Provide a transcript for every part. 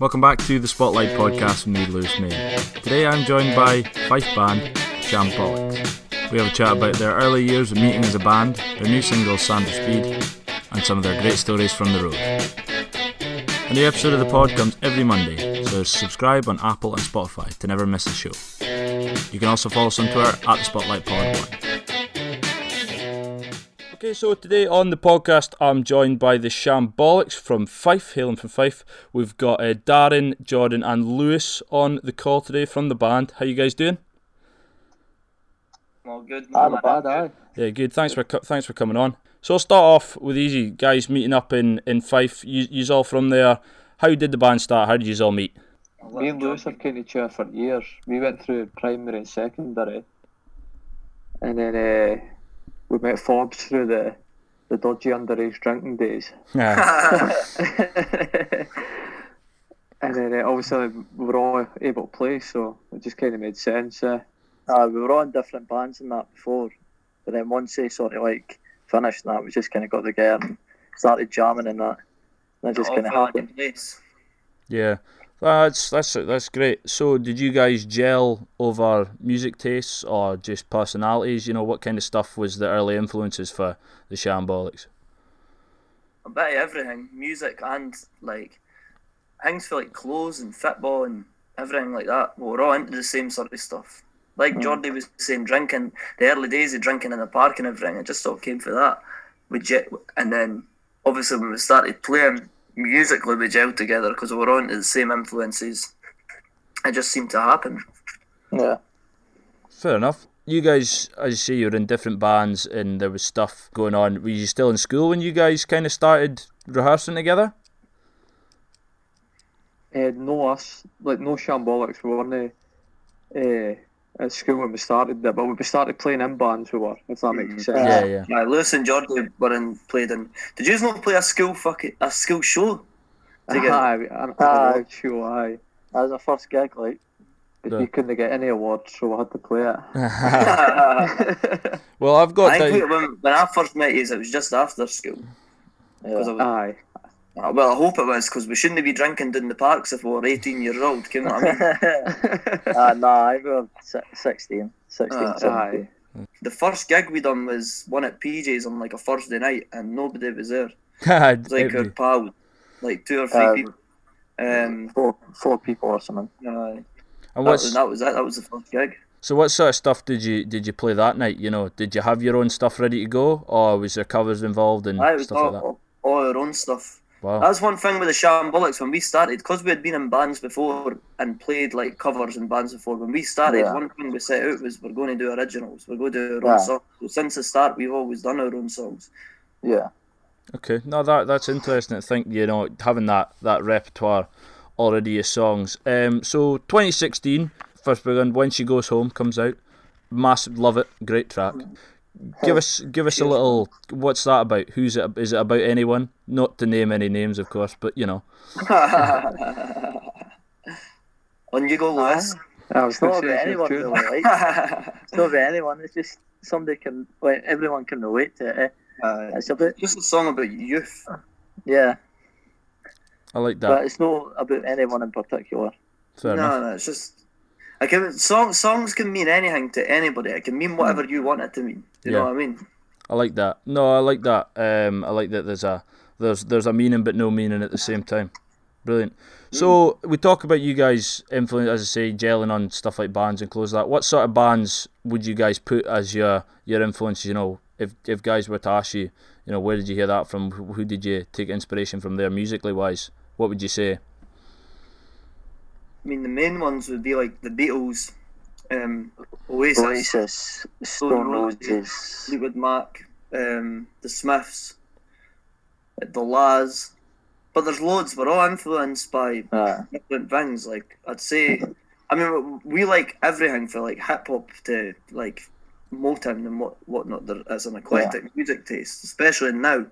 Welcome back to the Spotlight Podcast with me, Lewis May. Today I'm joined by Fife band Shambolics. We have a chat about their early years of meeting as a band, their new single Sandra Speed, and some of their great stories from the road. A new episode of the pod comes every Monday, so subscribe on Apple and Spotify to never miss a show. You can also follow us on Twitter at the Spotlight Pod 1. Okay, so today on the podcast, I'm joined by the Shambolics from Fife, hailing from Fife. We've got uh, Darren, Jordan, and Lewis on the call today from the band. How you guys doing? Well, good. Not bad, aye. Yeah, good. Thanks for thanks for coming on. So I'll start off with easy guys meeting up in in Fife. You you's all from there. How did the band start? How did you all meet? Me and Lewis have kind of chat for years. We went through primary and secondary, and then uh, we met Forbes through the the dodgy underage drinking days. Yeah. and then uh, obviously we were all able to play, so it just kind of made sense. Uh, Uh, we were all in different bands and that before, but then once they sort of like finished that, we just kind of got together and started jamming and that. And it just kind of happened. Yeah. That's that's that's great. So did you guys gel over music tastes or just personalities? You know, what kind of stuff was the early influences for the Shambolics? A bit of everything, music and like things for like clothes and football and everything like that. We were all into the same sort of stuff. Like hmm. Jordy was saying, drinking the early days of drinking in the park and everything. It just all came for that. We jet, and then obviously when we started playing musically, we gelled together because we were on into the same influences. It just seemed to happen. Yeah. Fair enough. You guys, as you say, you were in different bands and there was stuff going on. Were you still in school when you guys kind of started rehearsing together? uh, no us, like no shambolics. We weren't uh, at school when we started that, but when we started playing in bands, we were. If that makes mm. sense. Yeah, yeah. Yeah, Lewis and Jordy were in played in. Did you not play a school fucking a school show? together? Aye, I, I, Aye. I, uh, sure, aye. That was our first gig, like. But Yeah. we couldn't get any awards, so we had to play it. I well, I've got think down. when, when I first met you, it was just after school. 'Cause I Yeah. was- Aye. Uh, well, I hope it was because we shouldn't be drinking down the parks if we were 18 years old. Do you know what I mean? uh, nah, I was si- 16, 16, Ah, 17. the first gig we done was one at PJ's on like a Thursday night, and nobody was there. It was like our It'd be- pals, like two or three Um, people. Um, Four, four people or something. uh, and that, was, that was it. That was the first gig. so what sort of stuff did you did you play that night? You know, did you have your own stuff ready to go, or was there covers involved and I was stuff all, like that? all, all our own stuff. Wow. That's one thing with the Shambolics when we started, because we had been in bands before and played like covers in bands before. When we started, Yeah. one thing we set out was we're going to do originals. We're going to do our Yeah. own songs. So since the start, we've always done our own songs. Yeah. Okay, no, that that's interesting. to think you know having that that repertoire already of songs. Um, so 2016, first big one, when she goes home comes out. Massive, love it, great track. Give us give us a little. What's that about? Who's it? Is it about anyone? Not to name any names, of course, but you know. On you go, Lewis. I was It's not going to about say, anyone, it's really. Like. It's not about anyone. It's just somebody can, like, everyone can relate to it. Eh? Uh, It's a bit, just a song about youth. yeah, I like that but it's not about anyone in particular. Fair enough. no, no, it's just. I can song, songs can mean anything to anybody. It can mean whatever you want it to mean. You Yeah. know what I mean? I like that. No, I like that. Um, I like that. There's a there's there's a meaning but no meaning at the same time. Brilliant. So we talk about you guys influence, as I say, gelling on stuff like bands and clothes. Like, what sort of bands would you guys put as your your influences? You know, if if guys were to ask you, you know, where did you hear that from? Who did you take inspiration from there, musically wise? What would you say? I mean, the main ones would be like the Beatles, um, Oasis, Oasis, Stone Roses. Fleetwood Mac, um, the Smiths, the La's. But there's loads. We're all influenced by Uh, different things. Like I'd say, I mean, we like everything from like hip hop to like Motown and what whatnot. There is an eclectic music taste, especially now.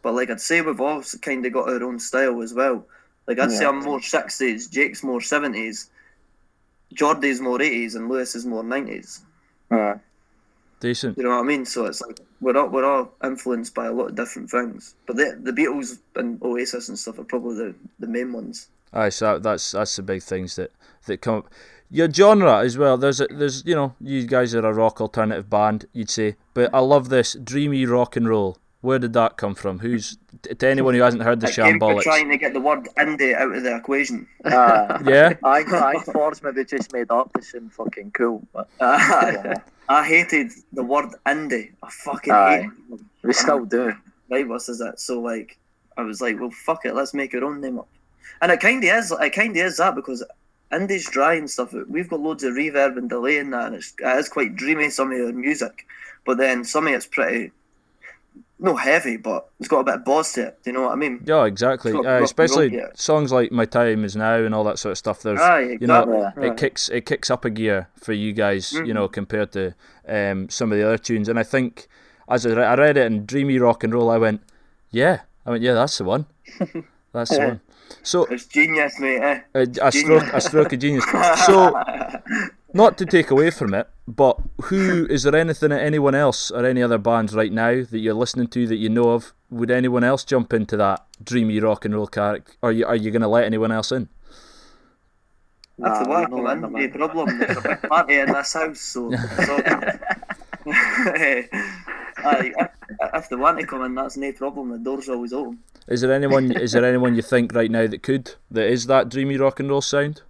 But like I'd say, we've all kind of got our own style as well. Like I'd say, I'm more sixties, Jake's more seventies, Jordy's more eighties, and Lewis is more nineties. uh, Decent. You know what I mean? So it's like we're all we're all influenced by a lot of different things. But the the Beatles and Oasis and stuff are probably the, the main ones. Aye, so that, that's that's the big things that that come. up. Your genre as well. There's a, there's you know you guys are a rock alternative band, you'd say, but I love this dreamy rock and roll. Where did that come from? Who's to anyone who hasn't heard the It came for Shambolics? trying to get the word indie out of the equation. Uh, Yeah, I I Ford's maybe just made up to sound fucking cool, but I hated the word indie. I fucking Aye. hated it. we still do. right was is that so like I was like well fuck it let's make our own name up and it kind of is it kind of is that because indie's dry and stuff we've got loads of reverb and delay in that and it's, it is quite dreamy some of your music but then some of it's pretty no heavy but it's got a bit of buzz to it do you know what I mean yeah, exactly. Rock- Uh, especially songs like "My Time Is Now" and all that sort of stuff. There's Aye, you know, exactly. It kicks it kicks up a gear for you guys, you Mhm. know, compared to um, some of the other tunes. And I think as I, re- I read it in dreamy rock and roll, I went, yeah, I went, yeah, that's the one, that's the one. So it's genius mate eh? a, a stroke, a stroke of genius. So not to take away from it, but who is there anything that anyone else or any other bands right now that you're listening to that you know of? Would anyone else jump into that dreamy rock and roll character? Are you, are you going to let anyone else in? That's the Nah, work, we're man. No them problem. There's a big party in this house, so. so Aye, if, if they want to come in, that's no problem. The door's always open. Is there anyone? is there anyone you think right now that could that is that dreamy rock and roll sound?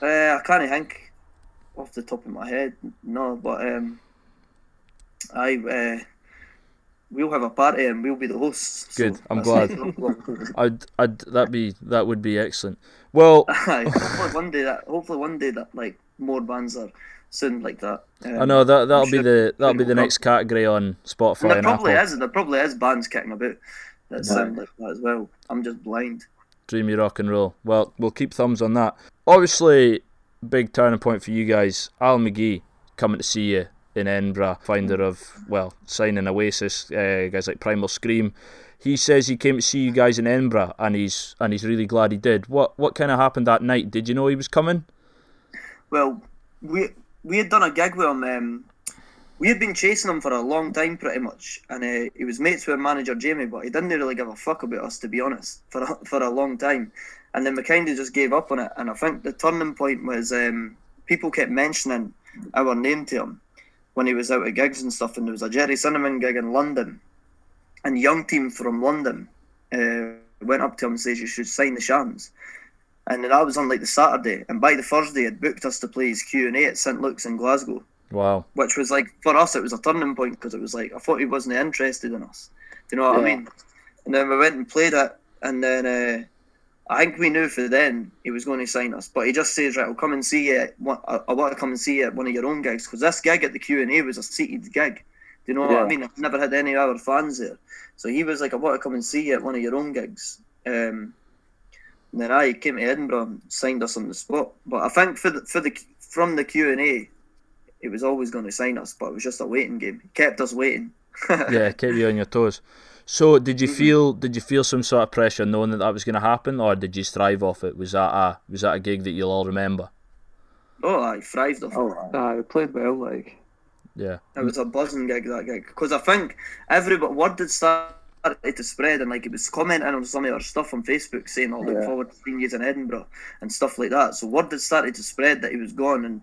Uh, I can't think off the top of my head, no, but um, I uh, we'll have a party and we'll be the hosts. so Good, I'm glad. I'd, I'd that be that would be excellent. Well, hopefully one day that hopefully one day that like more bands are sound like that. Um, I know that that'll be sure the that'll be the next category on And Spotify there and probably Apple. is. There probably is bands kicking about that sound like that as well. I'm just blind. Dreamy rock and roll. Well, we'll keep thumbs on that. Obviously, big turning point for you guys. Al McGee coming to see you in Edinburgh, finder of well, signing Oasis, uh, guys like Primal Scream. He says he came to see you guys in Edinburgh, and he's and he's really glad he did. What what kind of happened that night? Did you know he was coming? Well, we we had done a gig with him. Um, we had been chasing him for a long time, pretty much, and uh, he was mates with manager Jamie, but he didn't really give a fuck about us, to be honest, for a, for a long time. And then we kind of just gave up on it. And I think the turning point was um, people kept mentioning our name to him when he was out at gigs and stuff. And there was a Gerry Cinnamon gig in London, and young team from London uh, went up to him and says you should sign the Shams. And then that was on like the Saturday, and by the Thursday, he had booked us to play his Q and A at St Luke's in Glasgow, Wow. which was like for us, it was a turning point because it was like I thought he wasn't interested in us. Do you know what I mean? And then we went and played it, and then uh, I think we knew for then he was going to sign us, but he just says, "Right, I'll come and see you. I, want to come and see you at one of your own gigs because this gig at the Q and A was a seated gig. Do you know what I mean? I've never had any other fans there, so he was like, "I want to come and see you at one of your own gigs." Um, and then I came to Edinburgh and signed us on the spot. But I think for the, for the from the Q and A, it was always going to sign us, but it was just a waiting game. He kept us waiting. yeah, kept you on your toes. So, did you Mm-hmm. feel did you feel some sort of pressure knowing that that was going to happen, or did you thrive off it? Was that a was that a gig that you'll all remember? Oh, I thrived off. it. Oh, Aye, we played well, like. Yeah, It was a buzzing gig that gig because I think everybody word had started to spread and like it was commenting on some of our stuff on Facebook saying, "Oh, look Yeah. forward to seeing you in Edinburgh" and stuff like that. So word had started to spread that he was gone and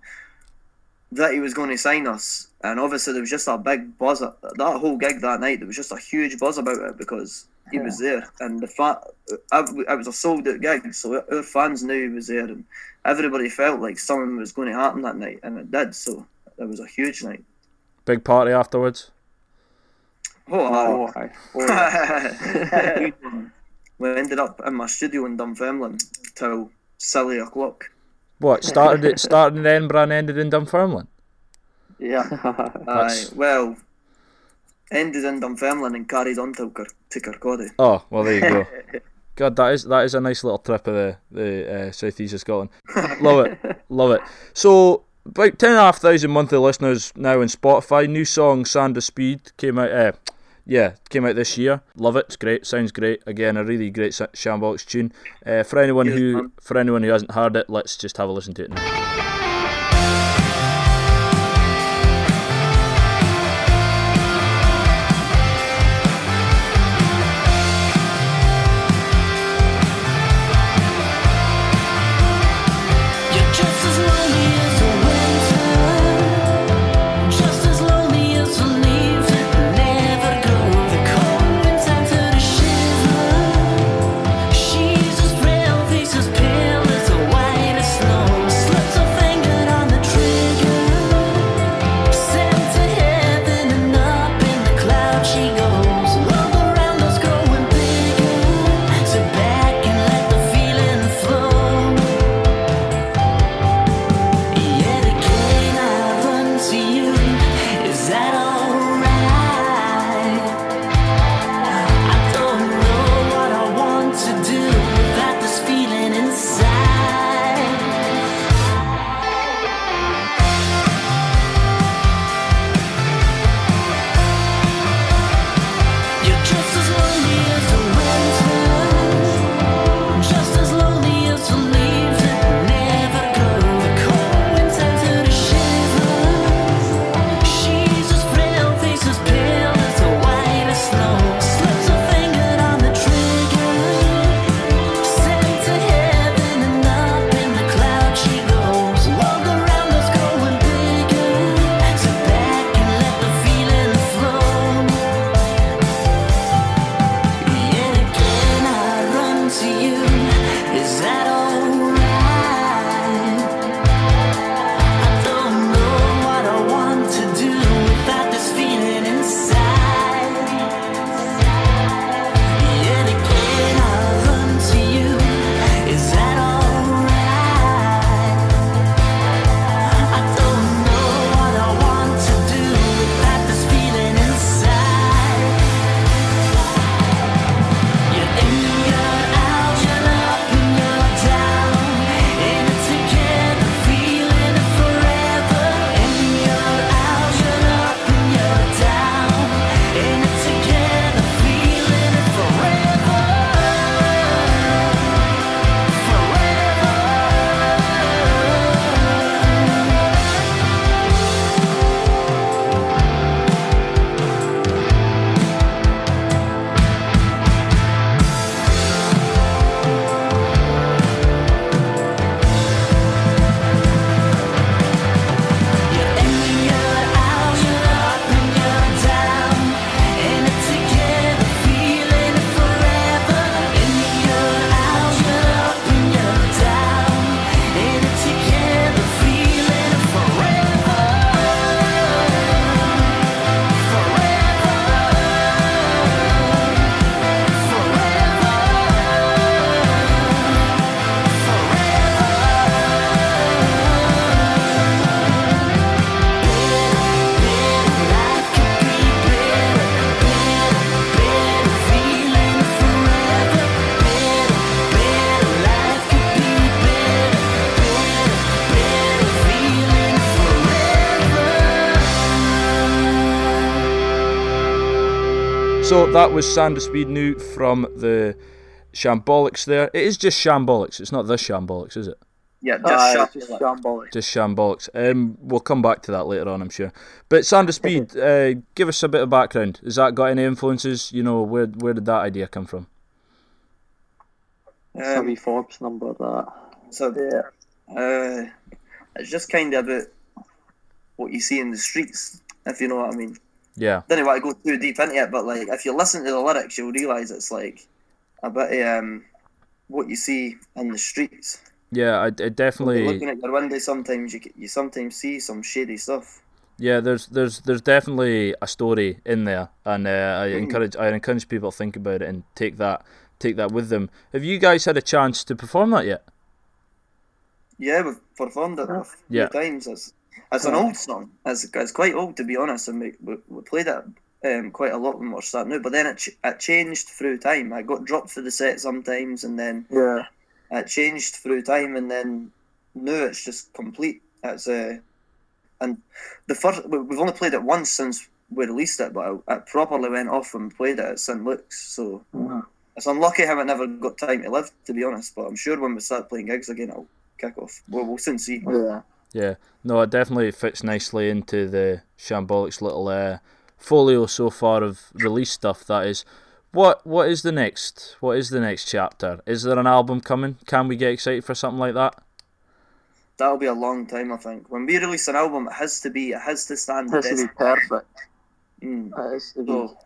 that he was going to sign us. And obviously there was just a big buzz. That whole gig that night, there was just a huge buzz about it because he was there and the fa- it was a sold out gig, so our fans knew he was there and everybody felt like something was going to happen that night, and it did. So it was a huge night. big party afterwards. Oh, aye. Oh, aye. Oh, yeah. we ended up in my studio in Dunfermline till silly o'clock. What started it started in Edinburgh and ended in Dunfermline? yeah. Aye, well, ended in Dunfermline and carried on till Ker- to Kirkcaldy. Oh, well there you go. God, that is that is a nice little trip of the the uh, southeast of Scotland. love it, love it. So about ten and a half thousand monthly listeners now on Spotify. New song "Sandra Speed" came out. Uh, yeah, came out this year. Love it. It's great. Sounds great. Again, a really great Shambox tune. Uh, for anyone who for anyone who hasn't heard it, let's just have a listen to it now. So that was Sandra Speed New from the Shambolics there. It is just Shambolics, it's not the Shambolics, is it? Yeah, just Aye, shut just up. Just Shambolics. Um, we'll come back to that later on, I'm sure. But Sandra Speed, uh, give us a bit of background. Has that got any influences? You know, where where did that idea come from? It's Um, wee Forbes number that. so Yeah. uh, it's just kind of about what you see in the streets, if you know what I mean. Yeah, Don't want to go too deep into it, but like if you listen to the lyrics, you'll realise it's like a bit of um, what you see in the streets. yeah, I, it You're definitely. looking at your window, sometimes you you sometimes see some shady stuff. Yeah, there's there's there's definitely a story in there, and uh, I Mm. encourage I encourage people to think about it and take that take that with them. Have you guys had a chance to perform that yet? Yeah, we've performed it a few Yeah. times. It's, it's an old song. It's, it's quite old to be honest, and we, we, we played it um, quite a lot when we were starting out. But then it, ch- it changed through time. I got dropped for the set sometimes, and then Yeah. it changed through time, and then now it's just complete. It's uh, and the first we- we've only played it once since we released it, but it, it properly went off and played it at St Luke's. So Mhm. it's unlucky how it never got time to live, to be honest. But I'm sure when we start playing gigs again, it'll kick off. We'll, we'll soon see. Yeah. Yeah, no, it definitely fits nicely into the Shambolics little uh, folio so far of release stuff. That is, what what is the next? What is the next chapter? Is there an album coming? Can we get excited for something like that? That'll be a long time, I think. When we release an album, it has to be, it has to stand It the has to be perfect. Mm. It has to be. So,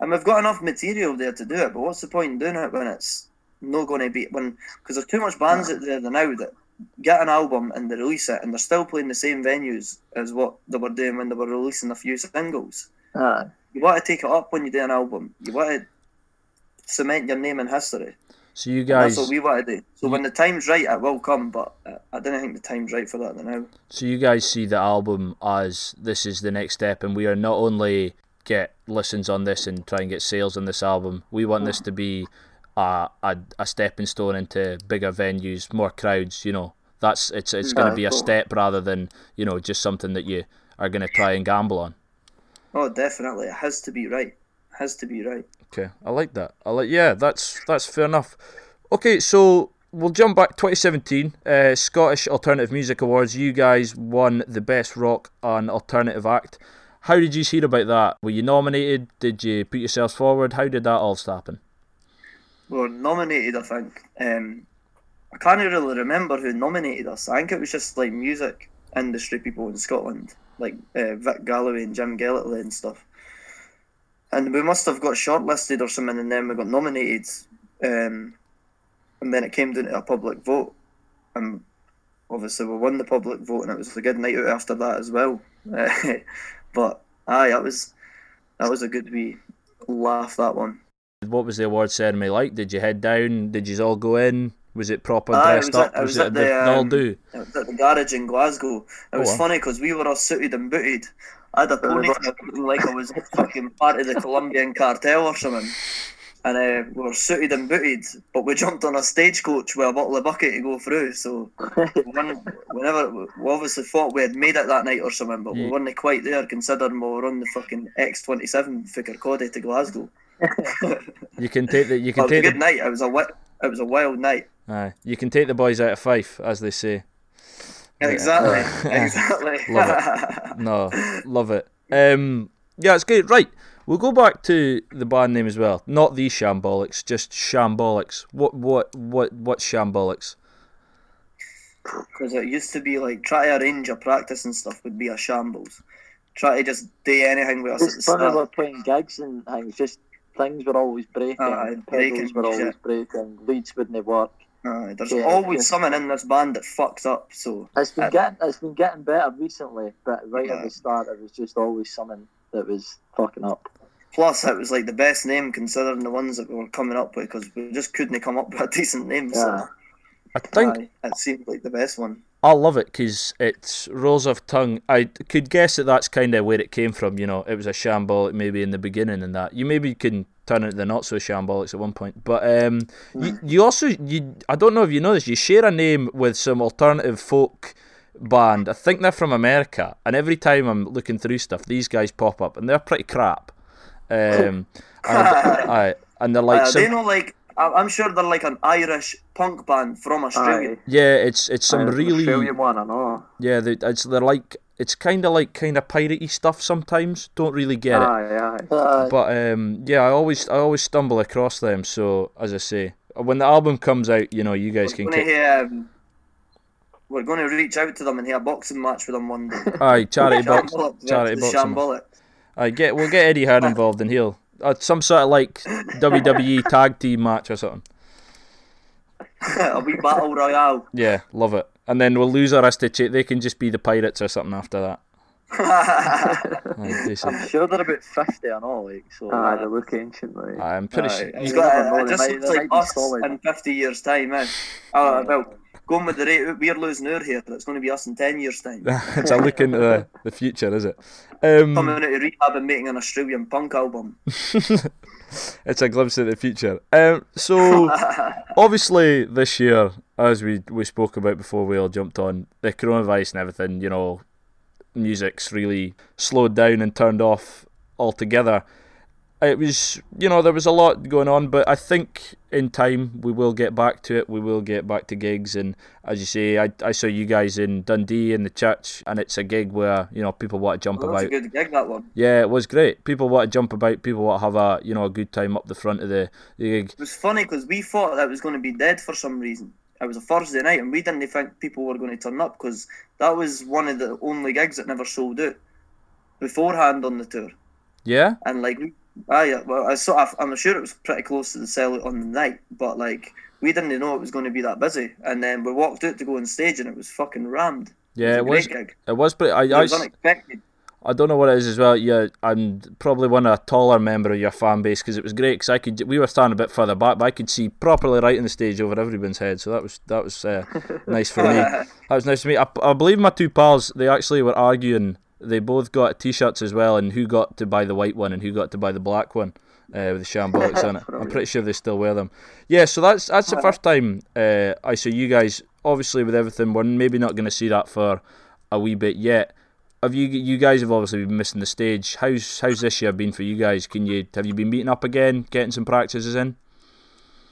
and we've got enough material there to do it, but what's the point in doing it when it's not going to be when because there's too much bands out there now that get an album and they release it and they're still playing the same venues as what they were doing when they were releasing a few singles. Aye. You want to take it up when you do an album. You want to cement your name in history. So you And guys, That's what we want to do. So when the time's right, it will come. But uh, I don't think the time's right for that now. so you guys see the album as this is the next step, and we are not only get listens on this and try and get sales on this album. We want this to be a a, a stepping stone into bigger venues, more crowds. You know, that's it's it's going to be a step rather than you know just something that you are going to try and gamble on. Oh, definitely. It has to be right. It has to be right. Okay, I like that. I like yeah, that's that's fair enough. Okay, so we'll jump back 2017 uh, Scottish Alternative Music Awards. You guys won the best rock and alternative act. How did you hear about that? Were you nominated? Did you put yourselves forward? How did that all happen? We were nominated, I think. Um, I can't really remember who nominated us. I think it was just like music industry people in Scotland, like uh, Vic Galloway and Jim Gellatly and stuff. And we must have got shortlisted or something, and then we got nominated. Um, and then it came down to a public vote, and obviously we won the public vote, and it was a good night out after that as well. but aye, that was that was a good wee laugh. That one. What was the award ceremony like? Did you head down? Did you all go in? Was it proper Aye, it dressed was up? at- it was it at the, all um, do? It was at the garage in Glasgow. It was Oh, wow. funny because we were all suited and booted. I had a ponytail like I was fucking part of the Colombian cartel or something. And uh, we were suited and booted, but we jumped on a stagecoach with a bottle of bucket to go through. So we, weren't- we obviously thought we had made it that night or something, but we weren't quite there considering we were on the fucking X27 for Kirkcaldy to Glasgow. You can take the you can But it was a good the, night. It was a wi- it was a wild night. aye, you can take the boys out of Fife, as they say. Exactly. exactly. Love it. No, love it. Um, yeah, it's good. Right, we'll go back to the band name as well. Not the Shambolics, just Shambolics. What, what, what, What? Shambolics? Because it used to be like try to arrange a practice and stuff would be a shambles. Try to just do anything with us It's funny we're playing gigs and things, just things were always breaking, Aye, pedals breaking were always shit. breaking, leads wouldn't work. Aye, there's Yeah, always yeah. someone in this band that fucks up. So It's been Uh, getting it's been getting better recently, but right Yeah. at the start it was just always something that was fucking up. plus it was like the best name considering the ones that we were coming up with because we just couldn't come up with a decent name. Yeah. So I think aye, it seemed like the best one. I love it because it's rolls of tongue. I could guess that that's kind of where it came from. You know, it was a shambolic maybe in the beginning, and that you maybe can turn it the not so shambolics at one point. But um, you, you also you I don't know if you know this. You share a name with some alternative folk band. I think they're from America, and every time I'm looking through stuff, these guys pop up, and they're pretty crap. Um, and, aye, and they're like uh, some- they know like I- I'm sure they're like an Irish punk band from Australia. Aye. yeah, it's it's some Aye, really Australian one, I know. yeah. They, it's they're like it's kind of like kind of piratey stuff sometimes. Don't really get it. Aye, aye. Aye. But um, yeah, I always I always stumble across them. So as I say, when the album comes out, you know, you guys We're can gonna hear, um, we're going to reach out to them and have a boxing match with them one day. Aye, charity box, Shambolic, yeah, charity the boxing. Shambolic. I get we'll get Eddie Hearn involved and he'll uh, some sort of like WWE tag team match or something. a wee battle royale. Yeah, love it. And then we'll lose our rest to cha- They can just be the pirates or something after that. Aye, decent. I'm sure they're about 50 and all, like, so. Aye, uh, they look ancient, like. I'm pretty Aye, sure. it's You got, never know, it just looks like us solid. in 50 years' time, eh? Oh, well, going with the rate we're losing our hair, but it's going to be us in 10 years' time. it's a look into the, the future, is it? Um, Coming out of rehab and making an Australian punk album. it's a glimpse of the future. Um, so obviously this year, as we we spoke about before we all jumped on, the coronavirus and everything, you know, music's really slowed down and turned off altogether. It was, you know, there was a lot going on, but I think in time we will get back to it. We will get back to gigs, and as you say, I, I saw you guys in Dundee in the church, and it's a gig where you know people want to jump Well, that's a about. good gig, that one. Yeah, it was great. People want to jump about. People want to have a you know a good time up the front of the, the gig. It was funny because we thought that was going to be dead for some reason. It was a Thursday night, and we didn't think people were going to turn up because that was one of the only gigs that never sold out beforehand on the tour. Yeah, And like, I well, I sort of, I'm sure it was pretty close to the sell on the night, but like, we didn't know it was going to be that busy. And then we walked out to go on stage, and it was fucking rammed. yeah, it it was was. a great gig. It was pretty. I, It I, was unexpected. I don't know what it is as well. Yeah, I'm probably one of a taller member of your fan base because it was great. Because I could, we were standing a bit further back, but I could see properly right in the stage over everyone's head. So that was that was uh, nice for me. That was nice for me. I, I believe my two pals they actually were arguing. They both got T-shirts as well, and who got to buy the white one and who got to buy the black one uh, with the shambolics on it. I'm pretty sure they still wear them. Yeah, so that's that's the first time uh, I saw you guys. Obviously, with everything, we're maybe not going to see that for a wee bit yet. Have you you guys have obviously been missing the stage? How's how's this year been for you guys? Can you have you been meeting up again, getting some practices in?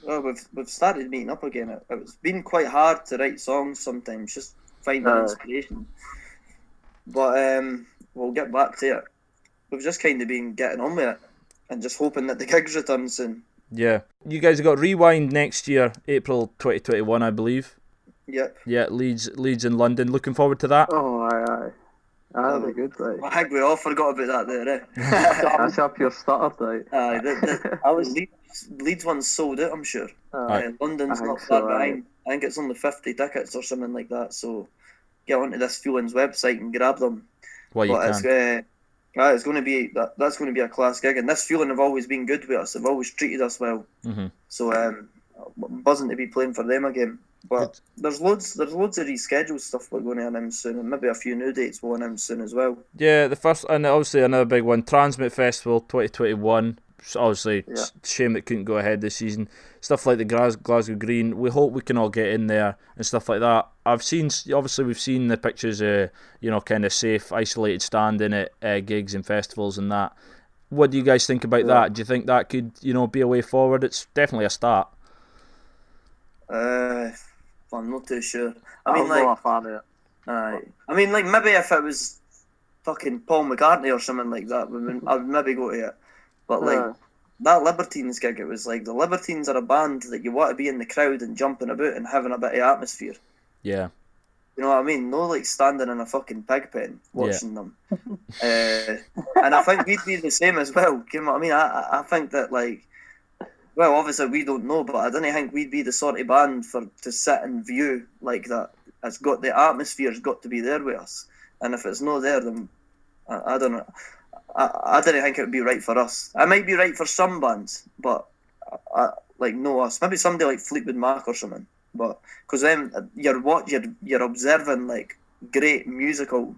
Well, we've we've started meeting up again. It, it's been quite hard to write songs sometimes, just finding Aye. inspiration. But um, we'll get back to it. We've just kind of been getting on with it and just hoping that the gigs return soon. Yeah, you guys have got Rewind next year, April 2021, I believe. Yep. Yeah, Leeds Leeds in London. Looking forward to that. Oh, aye, aye. Aye, that'd be good, like. I think we all forgot about that there. Eh? That's up your stutter, like. Aye, the, the, I was- Leeds, Leeds one's sold out, I'm sure. Aye. Uh, London's not think far so, aye. behind. I think it's only 50 tickets or something like that. So get onto this Feelings website and grab them. Well, you but it's, uh, uh, it's going to be that, that's going to be a class gig, and this feeling have always been good with us. They've always treated us well. Mhm. So um, I'm buzzing to be playing for them again. But there's loads, there's loads of rescheduled stuff we're going to announce soon, and maybe a few new dates we'll announce soon as well. Yeah, the first and obviously another big one, TRNSMT Festival 2021. It's Obviously, Yeah. s- shame it couldn't go ahead this season. Stuff like the Glas- Glasgow Green. We hope we can all get in there and stuff like that. I've seen, obviously, we've seen the pictures of you know kind of safe, isolated standing at uh, gigs and festivals and that. What do you guys think about that? Do you think that could you know be a way forward? It's definitely a start. Uh, I'm not too sure. I I mean, like, not a fan of it. Aye. I mean, like maybe if it was fucking Paul McCartney or something like that, we would- I would maybe go to it. But like Aye. that Libertines gig, it was like the Libertines are a band that you want to be in the crowd and jumping about and having a bit of atmosphere. Yeah, You know what I mean? No, like standing in a fucking pig pen watching them. uh, and I think we'd be the same as well. You know what I mean? I, I- I think that like, well, obviously we don't know, but I don't think we'd be the sort of band for to sit and view like that. It's got the atmosphere's got to be there with us, and if it's not there, then I, I don't know. I, I don't think it would be right for us. It might be right for some bands, but I, like no us. Maybe somebody like Fleetwood Mac or something. But because then you're what you're you're observing like great musical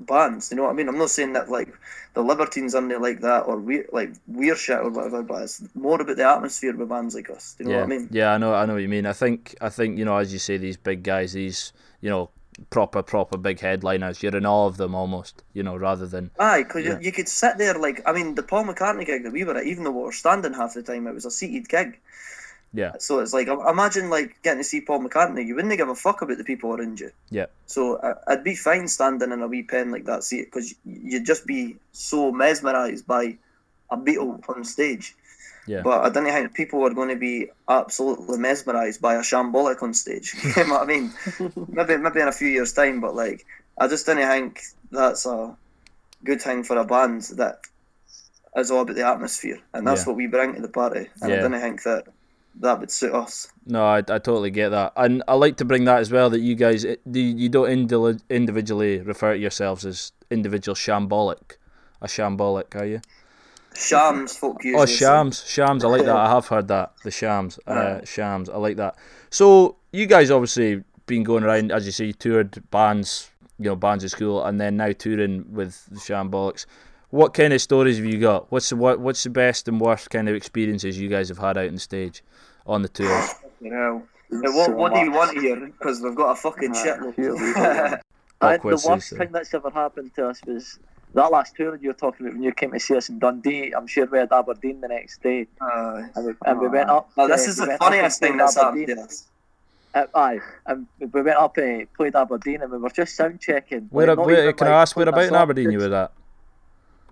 bands. You know what I mean? I'm not saying that like the Libertines are like that or we like weird shit or whatever, but it's more about the atmosphere with bands like us. Do you know yeah, what I mean? yeah. I know, I know what you mean. I think, I think you know, as you say, these big guys, these you know, proper proper big headliners. You're in all of them almost, you know, rather than Aye, because Yeah. you, you could sit there like I mean the Paul McCartney gig that we were at, even though we were standing half the time, it was a seated gig. yeah, So it's like imagine like getting to see Paul McCartney, you wouldn't give a fuck about the people around you. yeah, So uh, I'd be fine standing in a wee pen like that seat because you'd just be so mesmerised by a Beatle on stage. Yeah. But I don't think people are going to be absolutely mesmerised by a shambolic on stage. you know what I mean? maybe maybe in a few years' time, but like I just don't think that's a good thing for a band that is all about the atmosphere, and that's Yeah. what we bring to the party. And Yeah. I don't think that that would suit us. No, I, I totally get that, and I like to bring that as well. That you guys, eh, do you don't individually refer to yourselves as individual shambolic, a shambolic, are you? Shams folk usually. Oh, say. shams, shams. I like that. I have heard that. The shams, uh, shams. I like that. So you guys obviously been going around, as you say, toured bands, you know, bands at school, and then now touring with the shambolics. What kind of stories have you got? What's the what? What's the best and worst kind of experiences you guys have had out on the stage, on the tour? You know. Now, what, So what do you want here? Because we've got a fucking shitload. here we the worst thing that's ever happened to us was that last tour that you were talking about when you came to see us in Dundee. I'm sure we had Aberdeen the next day, Aye. and we, and we went up. Well, this uh, is we the went up and funniest thing that's happened to us. Uh, aye, and we went up and played Aberdeen, and we were just sound checking. Where, like, where can like, I ask where about in Aberdeen you were at?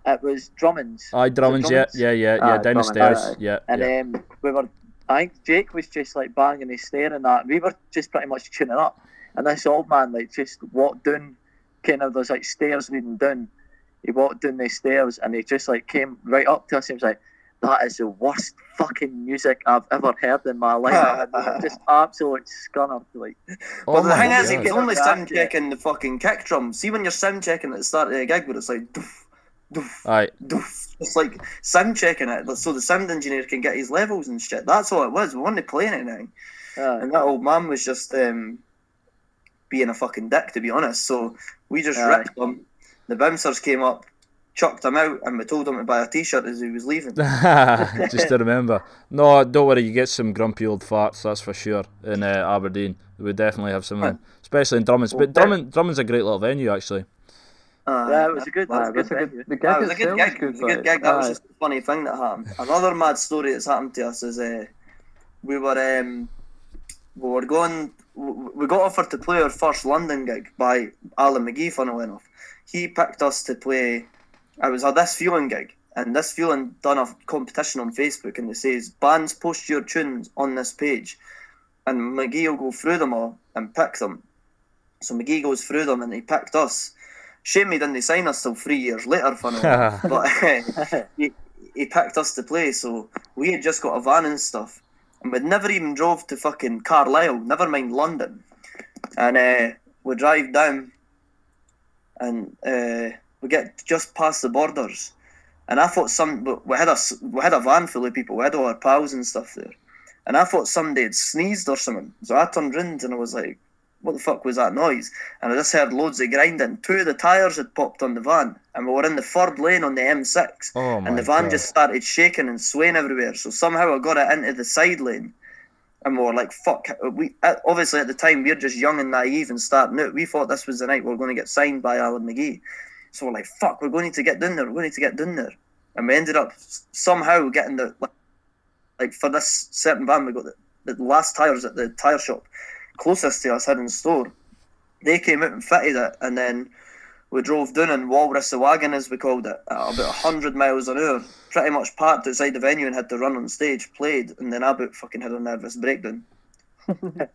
It was Drummond's. Aye, Drummonds, yeah, Drummonds? yeah, yeah, yeah, Aye, down the Drummond, stairs, aye. yeah, And yeah. um, we were, I think Jake was just like banging his stair and that. We were just pretty much tuning up. And this old man like just walked down, kind of there's like stairs leading down. He walked down the stairs and he just like came right up to us. He was like, "That is the worst fucking music I've ever heard in my life." And just absolute scunnered. Like, Oh well, the my thing is, he God. was only God. sound checking the fucking kick drum. See, when you're sound checking at the start of the gig, where it's like, doof, doof, Aye, doof. It's like sound checking it, so the sound engineer can get his levels and shit. That's all it was. We weren't playing anything. uh, And that old man was just um, being a fucking dick, to be honest. So we just Aye. ripped him. The bouncers came up, chucked him out, and we told him to buy a t-shirt as he was leaving. just to remember. No, don't worry, you get some grumpy old farts, that's for sure, in uh, Aberdeen. We definitely have some, of them, especially in Drummond's. But Drummond, Drummond's a great little venue, actually. Uh, yeah, it was a good, it was a good it's good- the gig That was a good gig. is It was a good like, gig. That was just a funny thing that happened. Another mad story that's happened to us is uh, we were um, we were going. We got offered to play our first London gig by Alan McGee. Funnily enough, he picked us to play. I was a this feeling gig, and this feeling done a competition on Facebook, and it says bands post your tunes on this page, and McGee will go through them all and pick them. So McGee goes through them, and he picked us. Shame he didn't sign us till three years later, funnily but he, he picked us to play, so we had just got a van and stuff, and we'd never even drove to fucking Carlisle, never mind London, and uh, we drive down, and uh, we get just past the borders, and I thought some we- had a we had a van full of people, we had all our pals and stuff there, and I thought somebody had sneezed or something, so I turned round and I was like. What the fuck was that noise? And I just heard loads of grinding. Two of the tyres had popped on the van, and we were in the third lane on the M6 Oh and the van God. just started shaking and swaying everywhere. So somehow I got it into the side lane, and we were like, "Fuck!" We uh, obviously at the time we are just young and naive and starting out. We thought this was the night we were going to get signed by Alan McGee. So we're like, "Fuck!" We're going to get down there. We're going to get down there, and we ended up somehow getting the like, for this certain van we got the, the last tires at the tire shop closest to us had in store. They came out and fitted it, and then we drove down in Walrus the wagon, as we called it, at about 100 miles an hour. Pretty much parked outside the venue and had to run on stage, played, and then I about fucking had a nervous breakdown.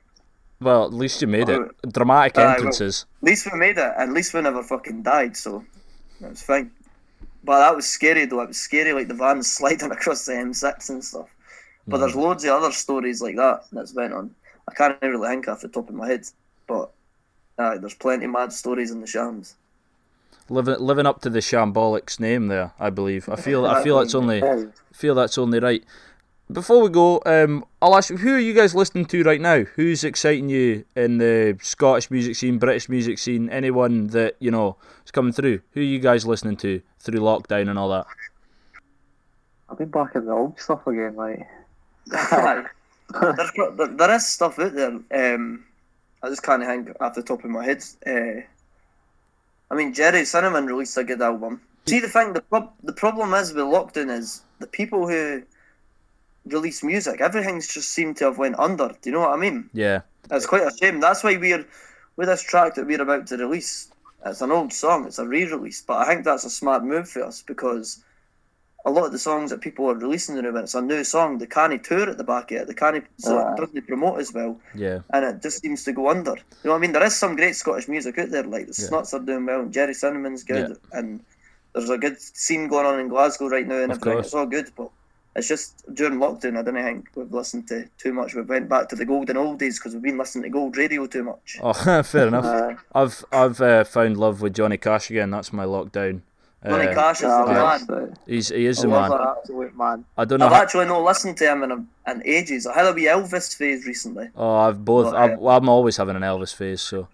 Well, at least you made it. Dramatic Aye, well- entrances. At least we made it, and at least we never fucking died, so that was fine. But that was scary though. It was scary, like the van sliding across the M6 and stuff. But there's mm-hmm. loads of other stories like that that's went on. I can't really think off the top of my head, but aye, there's plenty mad stories in the shams. Living, living up to the shambolics name there, I believe. I feel, I feel that's only, feel that's only right. Before we go, um, I'll ask you, who are you guys listening to right now? Who's exciting you in the Scottish music scene, British music scene? Anyone that you know is coming through? Who are you guys listening to through lockdown and all that? I've been back in the old stuff again, like. There's, there, there is stuff out there. Um, I just can't think off the top of my head. Uh, I mean, Gerry Cinnamon released a good album. See, the thing, the, prob- the problem is with lockdown is the people who release music, everything's just seemed to have went under. Do you know what I mean? Yeah, It's quite a shame. That's why we're with this track that we're about to release. It's an old song. It's a re-release, but I think that's a smart move for us because a lot of the songs that people are releasing now, when it's a new song, they can't tour at the back of it. They can't, so Aye. it doesn't promote as well, yeah, and it just seems to go under. You know what I mean? There is some great Scottish music out there, like the Yeah. Snuts are doing well, and Gerry Cinnamon's good, and there's a good scene going on in Glasgow right now, and Of everything. course. It's all good, but. It's just during lockdown, I don't think we've listened to too much. We've went back to the golden old days because we've been listening to gold radio too much. Oh, fair enough. Uh, I've I've uh, found love with Johnny Cash again. That's my lockdown. Johnny Uh, Cash is the man. the- He's he is I the love man. that absolute man. I don't know. I've How, actually not listened to him in, a, in ages. I had a wee Elvis phase recently. oh, I've both. Well, I've, well, I'm always having an Elvis phase, so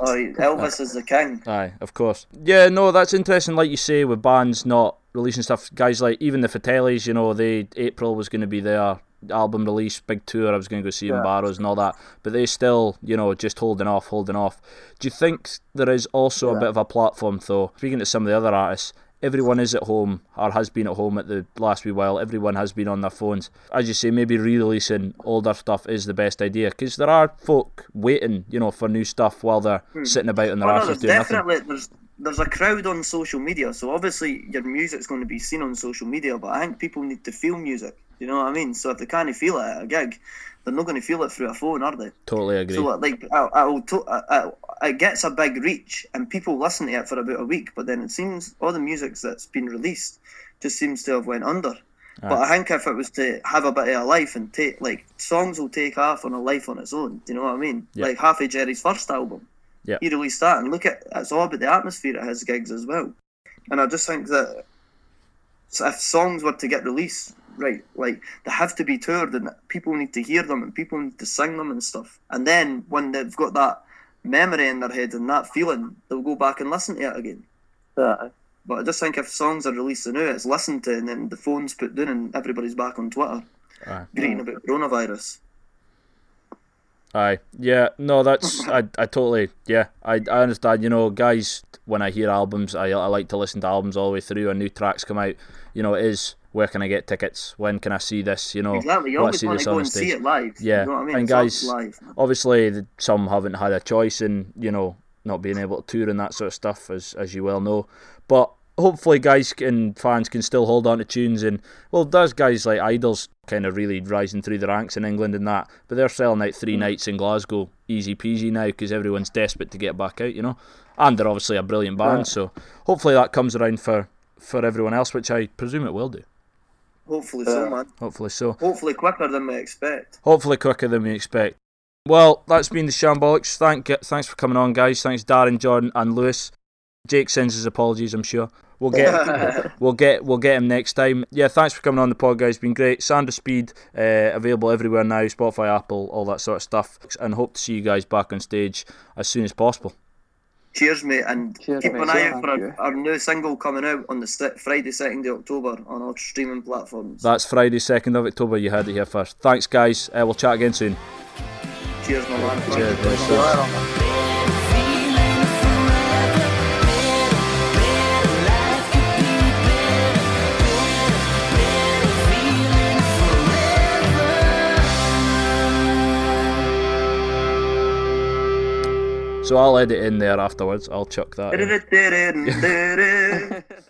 Oh, Elvis is the king. aye, of course. Yeah, no, that's interesting. Like you say, with bands not releasing stuff, guys like even the Fratellis, you know, they April was going to be their album release, big tour. I was going to go see Yeah. Barrows and all that, but they still, you know, just holding off, holding off. Do you think there is also a bit of a platform though? Speaking to some of the other artists, everyone is at home or has been at home at the last wee while. Everyone has been on their phones. As you say, maybe re-releasing older stuff is the best idea because there are folk waiting, you know, for new stuff while they're hmm. sitting about in their Oh, no, there's doing nothing. definitely there's there's a crowd on social media. So obviously your music's going to be seen on social media, but I think people need to feel music. You know what I mean? So if they can't feel it at a gig, they're not going to feel it through a phone, are they? Totally agree. So like, I, I will to, I, I, it gets a big reach, and people listen to it for about a week. But then it seems all the music that's been released just seems to have went under. But I think if it was to have a bit of a life and take like songs will take off on a life on its own. Do you know what I mean? Yeah. Like half of Gerry's first album, Yeah. he released that, and look at it's all about the atmosphere at his gigs as well. And I just think that if songs were to get released, right, like they have to be toured and people need to hear them and people need to sing them and stuff. And then when they've got that memory in their head and that feeling, they'll go back and listen to it again. Yeah. But I just think if songs are released now, it's listened to and then the phone's put down and everybody's back on Twitter Aye. greeting about coronavirus. Aye, yeah, no, that's I, I totally, yeah, I, I understand. You know, guys, when I hear albums, I, I like to listen to albums all the way through. And new tracks come out, you know, it is where can I get tickets? When can I see this? You know, exactly, you always want to go and see it live. Yeah, you know what I mean? and It's guys- live. obviously the- some haven't had a choice in you know not being able to tour and that sort of stuff as as you well know but hopefully guys and fans can still hold on to tunes and well there's guys like IDLES kind of really rising through the ranks in england and that but they're selling out three mm. nights in glasgow easy peasy now because everyone's desperate to get back out you know and they're obviously a brilliant band Yeah. so hopefully that comes around for for everyone else which i presume it will do Hopefully so, man. hopefully so Hopefully quicker than we expect. Hopefully quicker than we expect. Well, that's been the Shambolics. Thank, thanks for coming on, guys. Thanks, Darren, Jordan, and Lewis. Jake sends his apologies. I'm sure we'll get we'll get we'll get him next time. Yeah, thanks for coming on the pod, guys. Been great. Sandra Speed uh, available everywhere now. Spotify, Apple, all that sort of stuff. And hope to see you guys back on stage as soon as possible. Cheers, mate, and Cheers, keep mate. an eye out for our, our new single coming out on the se- Friday, second of October on all streaming platforms. That's Friday, second of October. You heard it here first. Thanks, guys. Uh, we'll chat again soon. Cheers, my man. Thank Cheers, So I'll edit in there afterwards. I'll chuck that. in.